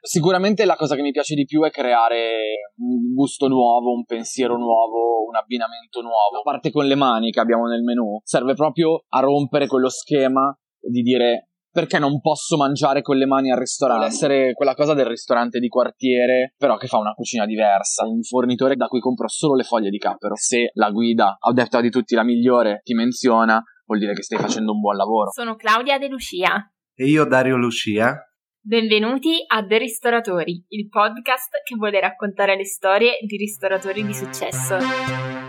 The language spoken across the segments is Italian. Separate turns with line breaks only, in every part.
Sicuramente la cosa che mi piace di più è creare un gusto nuovo, un pensiero nuovo, un abbinamento nuovo. La parte con le mani che abbiamo nel menu serve proprio a rompere quello schema di dire perché non posso mangiare con le mani al ristorante? Vuole essere quella cosa del ristorante di quartiere, però che fa una cucina diversa. Un fornitore da cui compro solo le foglie di cappero. Se la guida, ho detto di tutti la migliore, ti menziona, vuol dire che stai facendo un buon lavoro.
Sono Claudia De Lucia.
E io Dario Lucia.
Benvenuti a The Ristoratori, il podcast che vuole raccontare le storie di ristoratori di successo.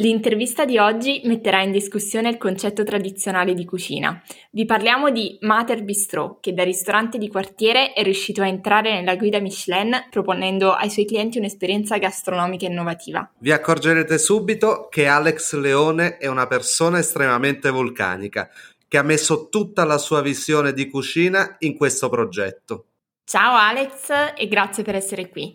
L'intervista di oggi metterà in discussione il concetto tradizionale di cucina. Vi parliamo di Mater Bistro, che da ristorante di quartiere è riuscito a entrare nella guida Michelin proponendo ai suoi clienti un'esperienza gastronomica innovativa.
Vi accorgerete subito che Alex Leone è una persona estremamente vulcanica, che ha messo tutta la sua visione di cucina in questo progetto.
Ciao Alex e grazie per essere qui.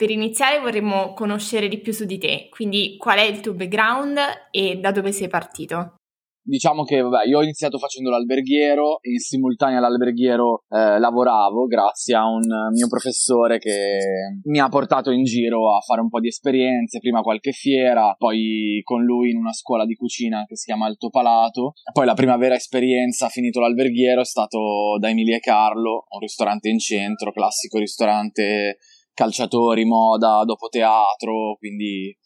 Per iniziare vorremmo conoscere di più su di te, quindi qual è il tuo background e da dove sei partito?
Diciamo che vabbè, io ho iniziato facendo l'alberghiero e in simultanea all'alberghiero eh, lavoravo grazie a un mio professore che mi ha portato in giro a fare un po' di esperienze, prima qualche fiera, poi con lui in una scuola di cucina che si chiama Alto Palato. Poi la prima vera esperienza finito l'alberghiero è stato da Emilia e Carlo, un ristorante in centro, classico ristorante calciatori, moda, dopo teatro, quindi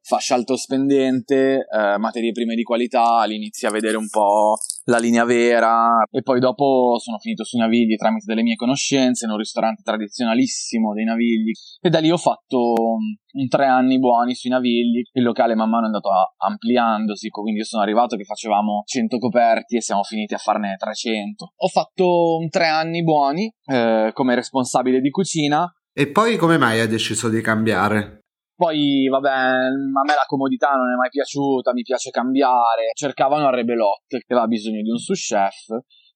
fascia alto spendente, eh, materie prime di qualità, lì inizi a vedere un po' la linea vera e poi dopo sono finito sui Navigli tramite delle mie conoscenze in un ristorante tradizionalissimo dei Navigli e da lì ho fatto un tre anni buoni sui Navigli, il locale man mano è andato ampliandosi, quindi io sono arrivato che facevamo 100 coperti e siamo finiti a farne 300. Ho fatto un tre anni buoni eh, come responsabile di cucina
e poi come mai hai deciso di cambiare?
Poi, vabbè, a me la comodità non è mai piaciuta, mi piace cambiare. Cercavano a Rebelot che aveva bisogno di un sous chef,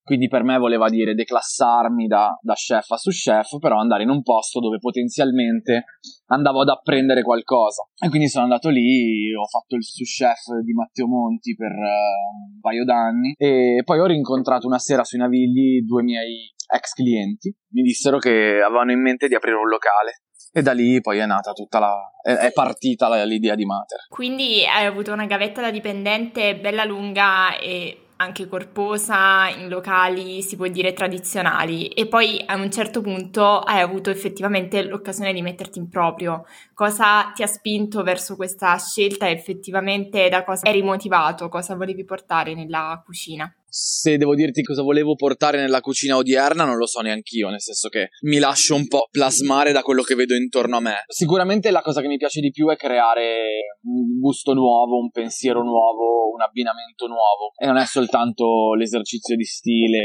quindi per me voleva dire declassarmi da, da chef a sous chef, però andare in un posto dove potenzialmente andavo ad apprendere qualcosa. E quindi sono andato lì, ho fatto il sous chef di Matteo Monti per uh, un paio d'anni e poi ho rincontrato una sera sui Navigli due miei ex clienti mi dissero che avevano in mente di aprire un locale e da lì poi è nata tutta la. è, partita l'idea di Mater.
Quindi hai avuto una gavetta da dipendente bella lunga e anche corposa in locali, si può dire tradizionali, e poi a un certo punto hai avuto effettivamente l'occasione di metterti in proprio. Cosa ti ha spinto verso questa scelta effettivamente da cosa eri motivato, cosa volevi portare nella cucina?
Se devo dirti cosa volevo portare nella cucina odierna, non lo so neanche io, nel senso che mi lascio un po' plasmare da quello che vedo intorno a me. Sicuramente la cosa che mi piace di più è creare un gusto nuovo, un pensiero nuovo, un abbinamento nuovo. E non è soltanto l'esercizio di stile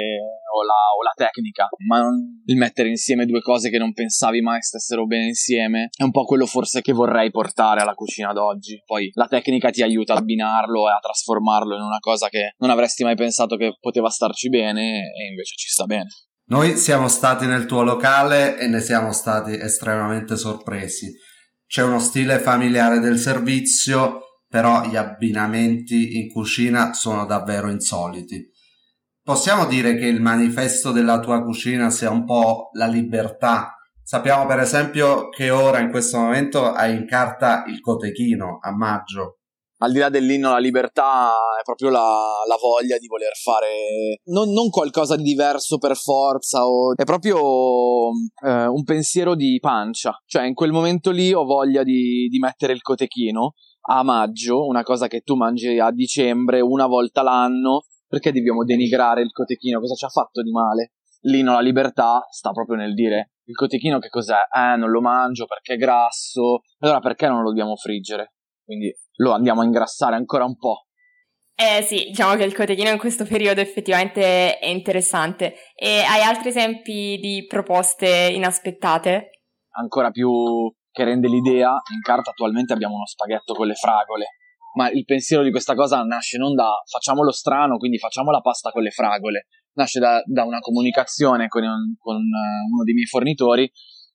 o la, o la tecnica, ma il mettere insieme due cose che non pensavi mai stessero bene insieme. È un po' quello forse che vorrei portare alla cucina d'oggi. Poi la tecnica ti aiuta a abbinarlo e a trasformarlo in una cosa che non avresti mai pensato pensato che poteva starci bene e invece ci sta bene.
Noi siamo stati nel tuo locale e ne siamo stati estremamente sorpresi. C'è uno stile familiare del servizio, però gli abbinamenti in cucina sono davvero insoliti. Possiamo dire che il manifesto della tua cucina sia un po' la libertà. Sappiamo per esempio che ora in questo momento hai in carta il cotechino a maggio
al di là dell'inno alla libertà, è proprio la, la voglia di voler fare non, non, qualcosa di diverso per forza, o, è proprio eh, un pensiero di pancia. Cioè, in quel momento lì ho voglia di, di mettere il cotechino a maggio, una cosa che tu mangi a dicembre una volta l'anno, perché dobbiamo denigrare il cotechino? Cosa ci ha fatto di male? L'inno alla libertà sta proprio nel dire il cotechino che cos'è? Eh, non lo mangio perché è grasso, allora perché non lo dobbiamo friggere? Quindi lo andiamo a ingrassare ancora un po'.
Eh sì, diciamo che il cotechino in questo periodo effettivamente è interessante. E hai altri esempi di proposte inaspettate?
Ancora più che rende l'idea, in carta attualmente abbiamo uno spaghetto con le fragole, ma il pensiero di questa cosa nasce non da facciamo lo strano, quindi facciamo la pasta con le fragole, nasce da, da una comunicazione con, un, con uh, uno dei miei fornitori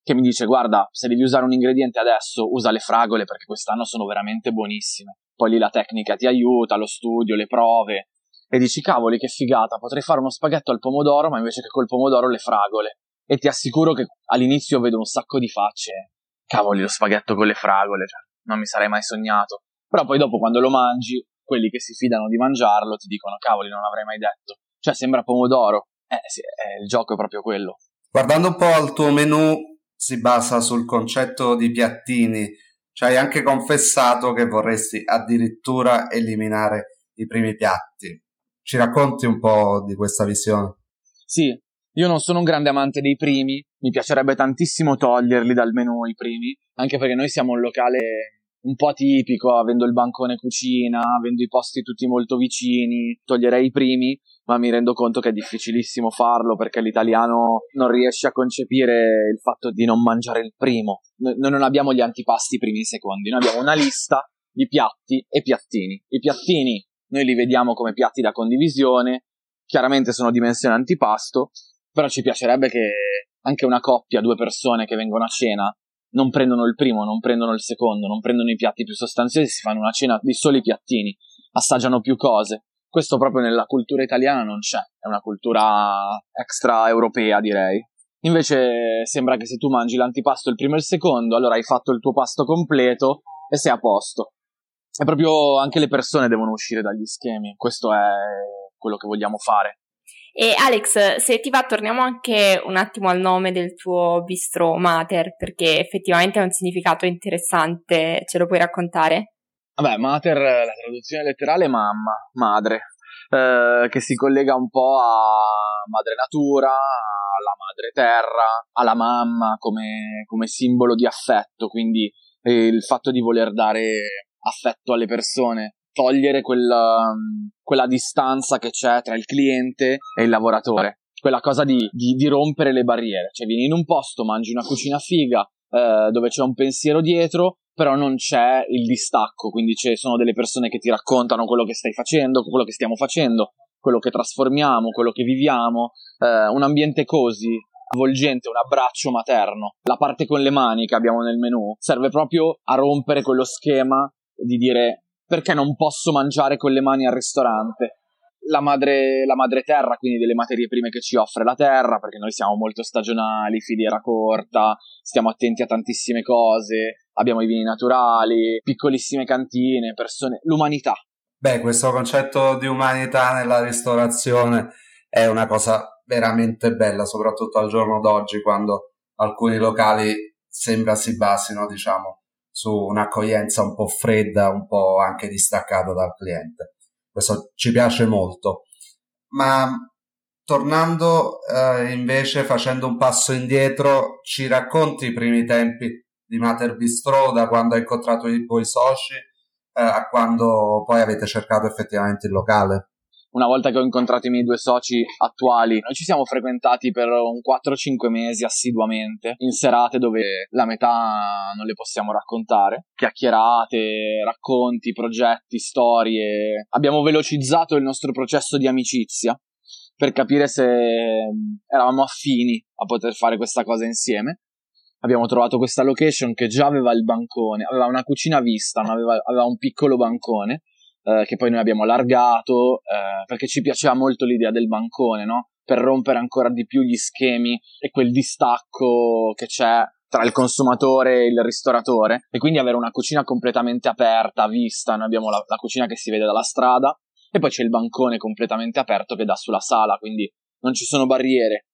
che mi dice guarda se devi usare un ingrediente adesso usa le fragole perché quest'anno sono veramente buonissime poi lì la tecnica ti aiuta lo studio le prove e dici cavoli che figata, potrei fare uno spaghetto al pomodoro, ma invece che col pomodoro le fragole. E ti assicuro che all'inizio vedo un sacco di facce. Cavoli, lo spaghetto con le fragole, cioè, non mi sarei mai sognato. Però poi dopo quando lo mangi, quelli che si fidano di mangiarlo ti dicono cavoli, non avrei mai detto. Cioè sembra pomodoro. Eh sì, eh, il gioco è proprio quello.
Guardando un po' al tuo menù, si basa sul concetto di piattini. Ci hai anche confessato che vorresti addirittura eliminare i primi piatti. Ci racconti un po' di questa visione?
Sì, io non sono un grande amante dei primi, mi piacerebbe tantissimo toglierli dal menù i primi, anche perché noi siamo un locale un po' atipico, avendo il bancone cucina, avendo i posti tutti molto vicini, toglierei i primi, ma mi rendo conto che è difficilissimo farlo perché l'italiano non riesce a concepire il fatto di non mangiare il primo. Noi non abbiamo gli antipasti primi e secondi, noi abbiamo una lista di piatti e piattini. I piattini noi li vediamo come piatti da condivisione, chiaramente sono dimensione antipasto, però ci piacerebbe che anche una coppia, due persone che vengono a cena, non prendono il primo, non prendono il secondo, non prendono i piatti più sostanziosi, si fanno una cena di soli piattini, assaggiano più cose. Questo proprio nella cultura italiana non c'è, è una cultura extraeuropea direi. Invece sembra che se tu mangi l'antipasto il primo e il secondo, allora hai fatto il tuo pasto completo e sei a posto. È proprio anche le persone devono uscire dagli schemi, questo è quello che vogliamo fare.
E Alex, se ti va, torniamo anche un attimo al nome del tuo bistro Mater, perché effettivamente ha un significato interessante, ce lo puoi raccontare?
Vabbè, Mater, la traduzione letterale è mamma, madre, eh, che si collega un po' a madre natura, alla madre terra, alla mamma come, come simbolo di affetto, quindi eh, il fatto di voler dare affetto alle persone togliere quella, quella distanza che c'è tra il cliente e il lavoratore. Quella cosa di, di, di rompere le barriere. Cioè, vieni in un posto, mangi una cucina figa, eh, dove c'è un pensiero dietro, però non c'è il distacco, quindi ci sono delle persone che ti raccontano quello che stai facendo, quello che stiamo facendo, quello che trasformiamo, quello che viviamo, eh, un ambiente così avvolgente, un abbraccio materno. La parte con le mani che abbiamo nel menu serve proprio a rompere quello schema di dire perché non posso mangiare con le mani al ristorante. La madre, la madre terra, quindi delle materie prime che ci offre la terra, perché noi siamo molto stagionali, filiera corta, stiamo attenti a tantissime cose, abbiamo i vini naturali, piccolissime cantine, persone, l'umanità.
Beh, questo concetto di umanità nella ristorazione è una cosa veramente bella, soprattutto al giorno d'oggi, quando alcuni locali sembra si basino, diciamo, su un'accoglienza un po' fredda, un po' anche distaccata dal cliente. Questo ci piace molto. Ma tornando eh, invece, facendo un passo indietro, ci racconti i primi tempi di Mater Bistro, da quando hai incontrato i tuoi soci eh, a quando poi avete cercato effettivamente il locale?
Una volta che ho incontrato i miei due soci attuali, noi ci siamo frequentati per un 4-5 mesi assiduamente, in serate dove la metà non le possiamo raccontare, chiacchierate, racconti, progetti, storie. Abbiamo velocizzato il nostro processo di amicizia per capire se eravamo affini a poter fare questa cosa insieme. Abbiamo trovato questa location che già aveva il bancone, aveva una cucina vista, aveva, aveva un piccolo bancone eh, che poi noi abbiamo allargato eh, perché ci piaceva molto l'idea del bancone, no? Per rompere ancora di più gli schemi e quel distacco che c'è tra il consumatore e il ristoratore e quindi avere una cucina completamente aperta, vista, noi abbiamo la, la cucina che si vede dalla strada e poi c'è il bancone completamente aperto che dà sulla sala, quindi non ci sono barriere.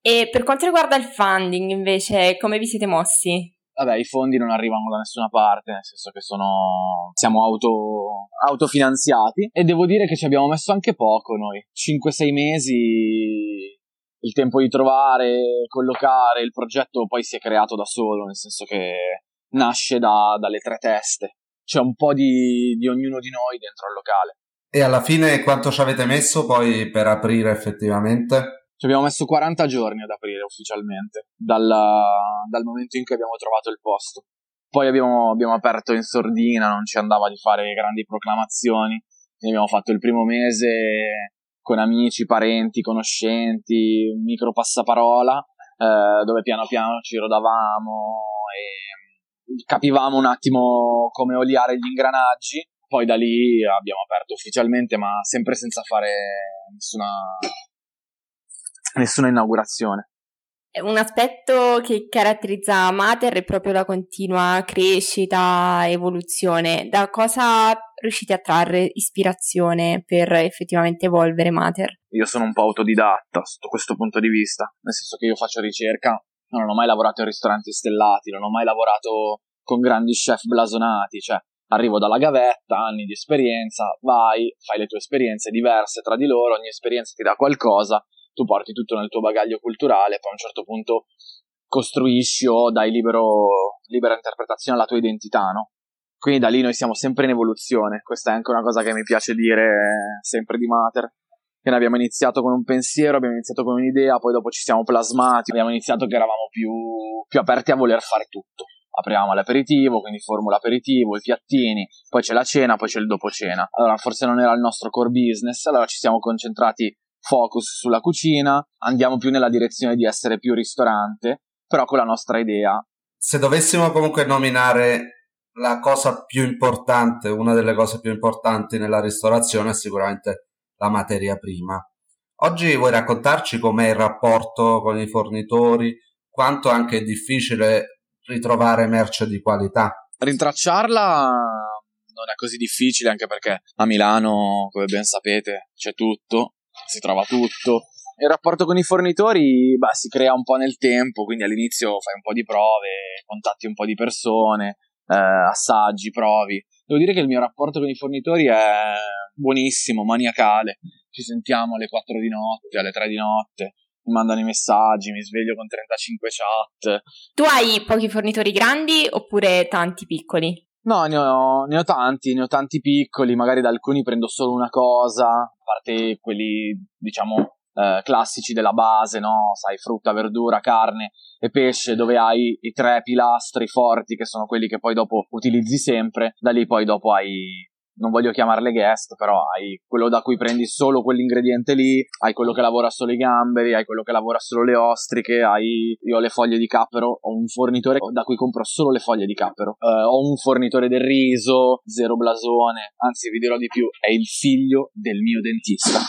E per quanto riguarda il funding, invece, come vi siete mossi?
Vabbè, i fondi non arrivano da nessuna parte, nel senso che sono, siamo auto, autofinanziati e devo dire che ci abbiamo messo anche poco noi, 5-6 mesi il tempo di trovare, collocare, il progetto poi si è creato da solo, nel senso che nasce da, dalle tre teste, c'è un po' di, di ognuno di noi dentro al locale.
E alla fine quanto ci avete messo poi per aprire effettivamente?
Ci abbiamo messo 40 giorni ad aprire ufficialmente, dalla, dal momento in cui abbiamo trovato il posto. Poi abbiamo, abbiamo aperto in sordina, non ci andava di fare grandi proclamazioni. Quindi abbiamo fatto il primo mese con amici, parenti, conoscenti, un micro passaparola, eh, dove piano piano ci rodavamo e capivamo un attimo come oliare gli ingranaggi poi da lì abbiamo aperto ufficialmente, ma sempre senza fare nessuna, nessuna inaugurazione.
Un aspetto che caratterizza Mater è proprio la continua crescita, evoluzione. Da cosa riuscite a trarre ispirazione per effettivamente evolvere Mater?
Io sono un po' autodidatta sotto questo punto di vista, nel senso che io faccio ricerca, non ho mai lavorato in ristoranti stellati, non ho mai lavorato con grandi chef blasonati, cioè arrivo dalla gavetta, anni di esperienza, vai, fai le tue esperienze diverse tra di loro, ogni esperienza ti dà qualcosa tu porti tutto nel tuo bagaglio culturale, poi a un certo punto costruisci o dai libero, libera interpretazione alla tua identità, no? Quindi da lì noi siamo sempre in evoluzione, questa è anche una cosa che mi piace dire sempre di Mater, che noi abbiamo iniziato con un pensiero, abbiamo iniziato con un'idea, poi dopo ci siamo plasmati, abbiamo iniziato che eravamo più, più aperti a voler fare tutto. Apriamo l'aperitivo, quindi formula aperitivo, i piattini, poi c'è la cena, poi c'è il dopo cena. Allora forse non era il nostro core business, allora ci siamo concentrati focus sulla cucina, andiamo più nella direzione di essere più ristorante, però con la nostra idea.
Se dovessimo comunque nominare la cosa più importante, una delle cose più importanti nella ristorazione è sicuramente la materia prima. Oggi vuoi raccontarci com'è il rapporto con i fornitori, quanto anche è difficile ritrovare merce di qualità?
Rintracciarla non è così difficile anche perché a Milano, come ben sapete, c'è tutto si trova tutto. Il rapporto con i fornitori beh, si crea un po' nel tempo, quindi all'inizio fai un po' di prove, contatti un po' di persone, eh, assaggi, provi. Devo dire che il mio rapporto con i fornitori è buonissimo, maniacale. Ci sentiamo alle 4 di notte, alle 3 di notte, mi mandano i messaggi, mi sveglio con 35 chat.
Tu hai pochi fornitori grandi oppure tanti piccoli?
No, ne ho, ne ho, tanti, ne ho tanti piccoli, magari da alcuni prendo solo una cosa, a parte quelli, diciamo, eh, classici della base, no? Sai, frutta, verdura, carne e pesce, dove hai i tre pilastri forti che sono quelli che poi dopo utilizzi sempre, da lì poi dopo hai non voglio chiamarle guest, però hai quello da cui prendi solo quell'ingrediente lì, hai quello che lavora solo i gamberi, hai quello che lavora solo le ostriche, hai io ho le foglie di cappero, ho un fornitore da cui compro solo le foglie di cappero, uh, ho un fornitore del riso, zero blasone, anzi vi dirò di più, è il figlio del mio dentista.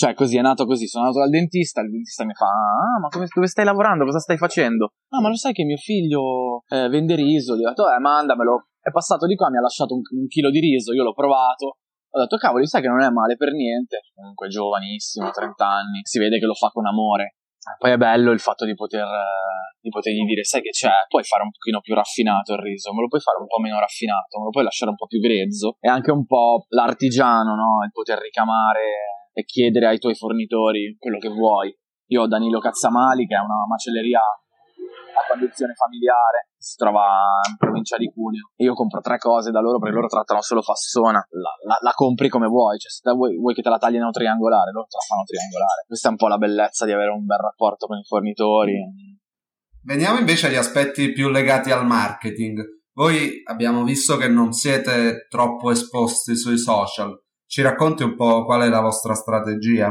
Cioè, così è nato così. Sono andato dal dentista, il dentista mi fa: Ah, ma come, dove stai lavorando? Cosa stai facendo? Ah, ma lo sai che mio figlio eh, vende riso? Gli ho detto, eh, mandamelo. È passato di qua, mi ha lasciato un, un chilo di riso, io l'ho provato. Ho detto, cavolo, sai che non è male per niente. Comunque giovanissimo, 30 anni. Si vede che lo fa con amore. Poi è bello il fatto di poter, di potergli dire, sai che c'è, puoi fare un pochino più raffinato il riso, me lo puoi fare un po' meno raffinato, me lo puoi lasciare un po' più grezzo. E anche un po' l'artigiano, no? Il poter ricamare e chiedere ai tuoi fornitori quello che vuoi. Io ho Danilo Cazzamali, che è una macelleria a condizione familiare, si trova in provincia di Cuneo. E io compro tre cose da loro perché loro trattano solo fassona. La, la, la compri come vuoi, cioè se vuoi, vuoi, che te la tagliano triangolare, loro te la fanno triangolare. Questa è un po' la bellezza di avere un bel rapporto con i fornitori.
Veniamo invece agli aspetti più legati al marketing. Voi abbiamo visto che non siete troppo esposti sui social. Ci racconti un po' qual è la vostra strategia?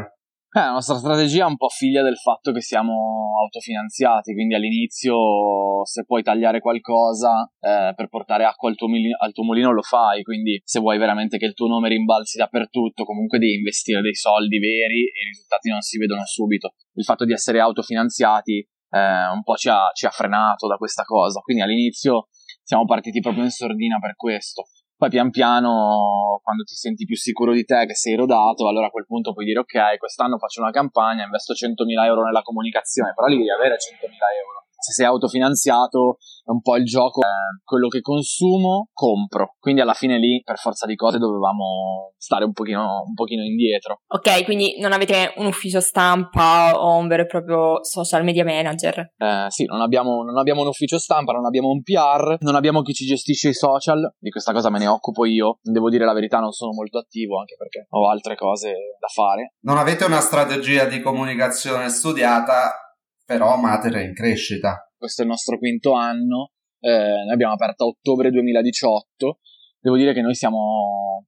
Eh, la nostra strategia è un po' figlia del fatto che siamo autofinanziati, quindi all'inizio se puoi tagliare qualcosa eh, per portare acqua al tuo, mulino, al tuo, mulino lo fai, quindi se vuoi veramente che il tuo nome rimbalzi dappertutto comunque devi investire dei soldi veri e i risultati non si vedono subito. Il fatto di essere autofinanziati eh, un po' ci ha, ci ha frenato da questa cosa, quindi all'inizio siamo partiti proprio in sordina per questo. Poi pian piano, quando ti senti più sicuro di te, che sei rodato, allora a quel punto puoi dire ok, quest'anno faccio una campagna, investo 100.000 euro nella comunicazione, però lì devi avere 100.000 euro se sei autofinanziato è un po' il gioco, eh, quello che consumo compro, quindi alla fine lì per forza di cose dovevamo stare un pochino, un pochino indietro.
Ok, quindi non avete un ufficio stampa o un vero e proprio social media manager?
Eh, sì, non abbiamo, non abbiamo un ufficio stampa, non abbiamo un PR, non abbiamo chi ci gestisce i social, di questa cosa me ne occupo io, devo dire la verità non sono molto attivo anche perché ho altre cose da fare.
Non avete una strategia di comunicazione studiata però Mater è in crescita.
Questo è il nostro quinto anno, eh, noi abbiamo aperto a ottobre 2018, devo dire che noi siamo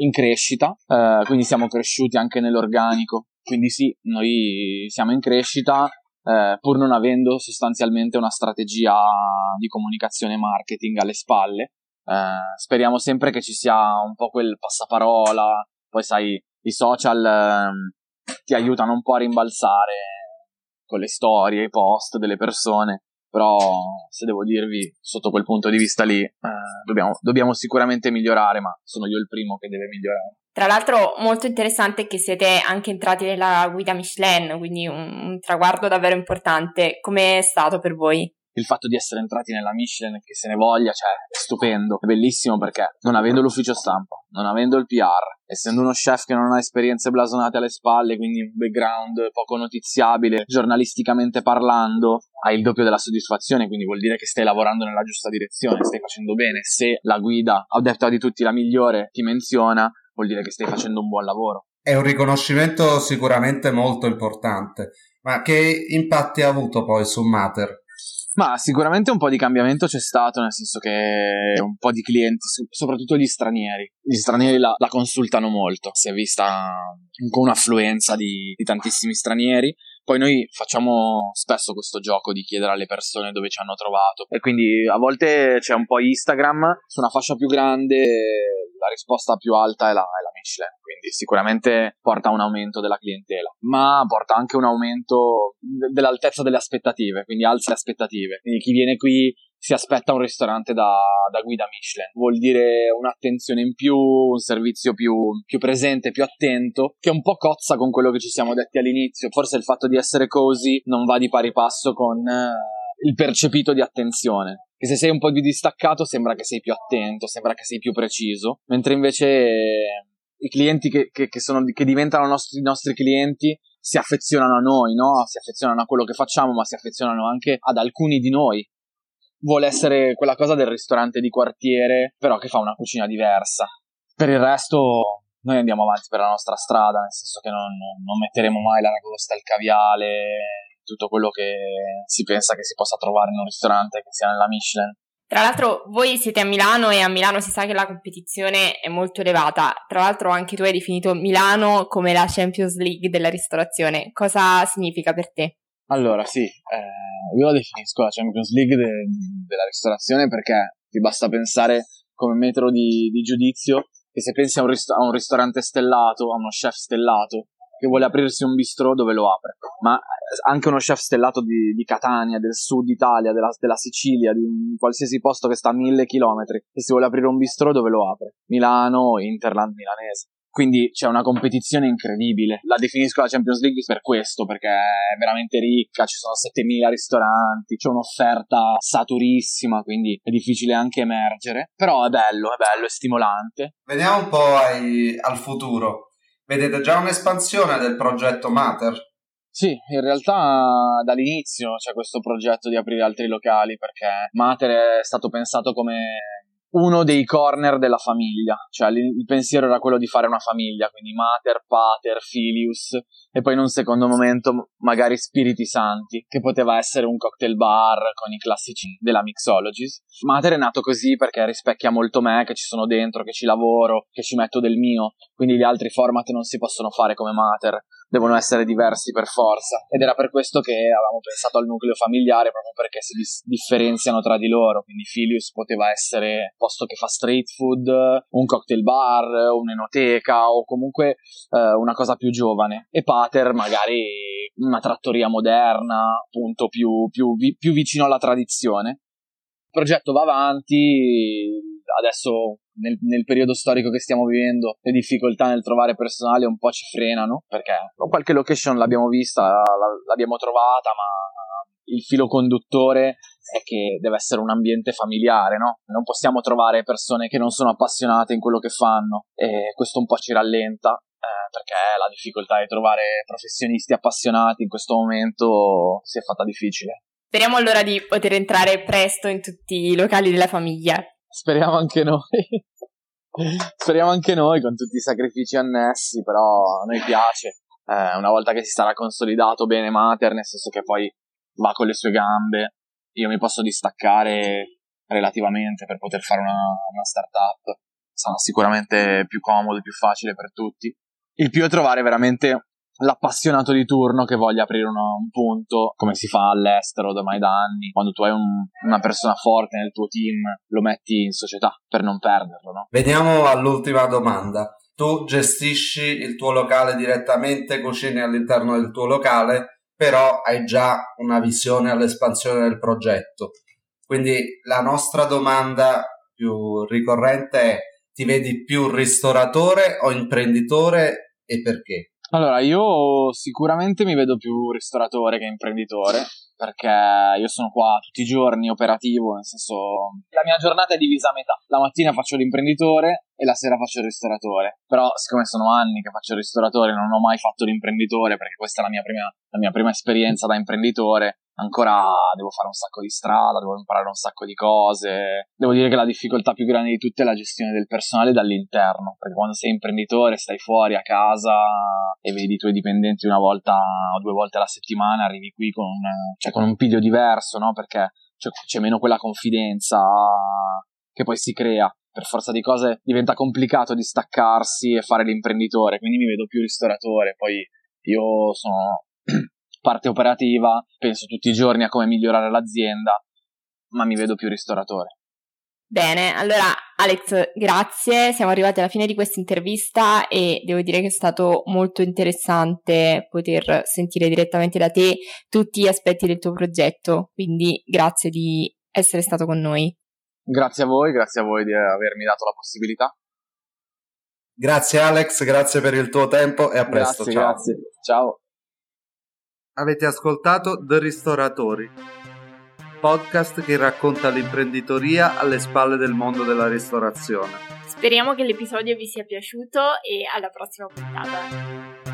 in crescita, eh, quindi siamo cresciuti anche nell'organico, quindi sì, noi siamo in crescita eh, pur non avendo sostanzialmente una strategia di comunicazione e marketing alle spalle, Eh, speriamo sempre che ci sia un po' quel passaparola, poi sai, i social eh, ti aiutano un po' a rimbalzare con le storie, i post delle persone, però se devo dirvi, sotto quel punto di vista lì, eh, dobbiamo, dobbiamo sicuramente migliorare, ma sono io il primo che deve migliorare.
Tra l'altro molto interessante che siete anche entrati nella guida Michelin, quindi un, un traguardo davvero importante. Come è stato per voi?
Il fatto di essere entrati nella Michelin, che se ne voglia, cioè, è stupendo, è bellissimo perché non avendo l'ufficio stampa, non avendo il PR, essendo uno chef che non ha esperienze blasonate alle spalle, quindi un background poco notiziabile, giornalisticamente parlando, hai il doppio della soddisfazione, quindi vuol dire che stai lavorando nella giusta direzione, stai facendo bene. Se la guida, ho detto di tutti la migliore, ti menziona, vuol dire che stai facendo un buon lavoro.
È un riconoscimento sicuramente molto importante. Ma che impatti ha avuto poi su Mater?
Ma sicuramente un po' di cambiamento c'è stato, nel senso che un po' di clienti, soprattutto gli stranieri, gli stranieri la, la consultano molto, si è vista un po' un'affluenza di, di tantissimi stranieri. Poi noi facciamo spesso questo gioco di chiedere alle persone dove ci hanno trovato e quindi a volte c'è un po' Instagram su una fascia più grande la risposta più alta è la, è la Michelin, quindi sicuramente porta a un aumento della clientela, ma porta anche un aumento de- dell'altezza delle aspettative, quindi alza le aspettative. Quindi chi viene qui si aspetta un ristorante da, da, guida Michelin. Vuol dire un'attenzione in più, un servizio più, più, presente, più attento, che un po' cozza con quello che ci siamo detti all'inizio. Forse il fatto di essere così non va di pari passo con eh, il percepito di attenzione che se sei un po' più distaccato sembra che sei più attento, sembra che sei più preciso, mentre invece eh, i clienti che, che, che, sono, che diventano nostri, i nostri clienti si affezionano a noi, no? Si affezionano a quello che facciamo, ma si affezionano anche ad alcuni di noi. Vuole essere quella cosa del ristorante di quartiere, però che fa una cucina diversa. Per il resto, noi andiamo avanti per la nostra strada, nel senso che non, non metteremo mai la ragosta, il caviale, tutto quello che si pensa che si possa trovare in un ristorante che sia nella Michelin.
Tra l'altro voi siete a Milano e a Milano si sa che la competizione è molto elevata. Tra l'altro anche tu hai definito Milano come la Champions League della ristorazione. Cosa significa per te?
Allora sì, eh, io la definisco la Champions League de- della ristorazione perché ti basta pensare come metro di, di giudizio che se pensi a un, rist- a un ristorante stellato, a uno chef stellato, che vuole aprirsi un bistro dove lo apre. Ma anche uno chef stellato di, di Catania, del sud Italia, della, della, Sicilia, di qualsiasi posto che sta a mille chilometri, e si vuole aprire un bistro dove lo apre. Milano, Interland, milanese. Quindi c'è una competizione incredibile. La definisco la Champions League per questo, perché è veramente ricca, ci sono 7000 ristoranti, c'è un'offerta saturissima, quindi è difficile anche emergere. Però è bello, è bello, è stimolante.
Veniamo un po' ai, al futuro. Vedete già un'espansione del progetto Mater?
Sì, in realtà dall'inizio c'è questo progetto di aprire altri locali perché Mater è stato pensato come uno dei corner della famiglia, cioè il pensiero era quello di fare una famiglia, quindi Mater, Pater, Filius e poi in un secondo momento magari Spiriti Santi, che poteva essere un cocktail bar con i classici della Mixologies. Mater è nato così perché rispecchia molto me, che ci sono dentro, che ci lavoro, che ci metto del mio, quindi gli altri format non si possono fare come Mater devono essere diversi per forza. Ed era per questo che avevamo pensato al nucleo familiare, proprio perché si dis- differenziano tra di loro. Quindi Filius poteva essere, posto che fa street food, un cocktail bar, un'enoteca o comunque eh, una cosa più giovane. E Pater magari una trattoria moderna, appunto più, più, vi- più vicino alla tradizione. Il progetto va avanti, adesso nel, nel, periodo storico che stiamo vivendo le difficoltà nel trovare personale un po' ci frenano perché qualche location l'abbiamo vista, l'abbiamo trovata, ma il filo conduttore è che deve essere un ambiente familiare, no? Non possiamo trovare persone che non sono appassionate in quello che fanno e questo un po' ci rallenta eh, perché la difficoltà di trovare professionisti appassionati in questo momento si è fatta difficile.
Speriamo allora di poter entrare presto in tutti i locali della famiglia.
Speriamo anche noi. Speriamo anche noi con tutti i sacrifici annessi, però a noi piace. Eh, una volta che si sarà consolidato bene Mater, nel senso che poi va con le sue gambe, io mi posso distaccare relativamente per poter fare una, una startup. Sarà sicuramente più comodo, più facile per tutti. Il più è trovare veramente l'appassionato di turno che voglia aprire una, un punto, come si fa all'estero ormai da anni. Quando tu hai un, una persona forte nel tuo team, lo metti in società per non perderlo, no?
Veniamo all'ultima domanda. Tu gestisci il tuo locale direttamente, cucini all'interno del tuo locale, però hai già una visione all'espansione del progetto. Quindi la nostra domanda più ricorrente è ti vedi più ristoratore o imprenditore e perché?
Allora, io sicuramente mi vedo più ristoratore che imprenditore, perché io sono qua tutti i giorni operativo, nel senso la mia giornata è divisa a metà. La mattina faccio l'imprenditore e la sera faccio il ristoratore. Però, siccome sono anni che faccio il ristoratore, non ho mai fatto l'imprenditore, perché questa è la mia prima, la mia prima esperienza da imprenditore, ancora devo fare un sacco di strada, devo imparare un sacco di cose. Devo dire che la difficoltà più grande di tutte è la gestione del personale dall'interno, perché quando sei imprenditore stai fuori a casa e vedi i tuoi dipendenti una volta o due volte alla settimana, arrivi qui con un, cioè con un piglio diverso, no? Perché c'è, c'è meno quella confidenza che poi si crea. Per forza di cose diventa complicato di staccarsi e fare l'imprenditore, quindi mi vedo più ristoratore. Poi io sono parte operativa, penso tutti i giorni a come migliorare l'azienda, ma mi vedo più ristoratore.
Bene, allora Alex, grazie, siamo arrivati alla fine di questa intervista e devo dire che è stato molto interessante poter sentire direttamente da te tutti gli aspetti del tuo progetto, quindi grazie di essere stato con noi.
Grazie a voi, grazie a voi di avermi dato la possibilità.
Grazie Alex, grazie per il tuo tempo e a presto.
Grazie,
ciao.
grazie. Ciao.
Avete ascoltato The Ristoratori, podcast che racconta l'imprenditoria alle spalle del mondo della ristorazione.
Speriamo che l'episodio vi sia piaciuto e alla prossima puntata.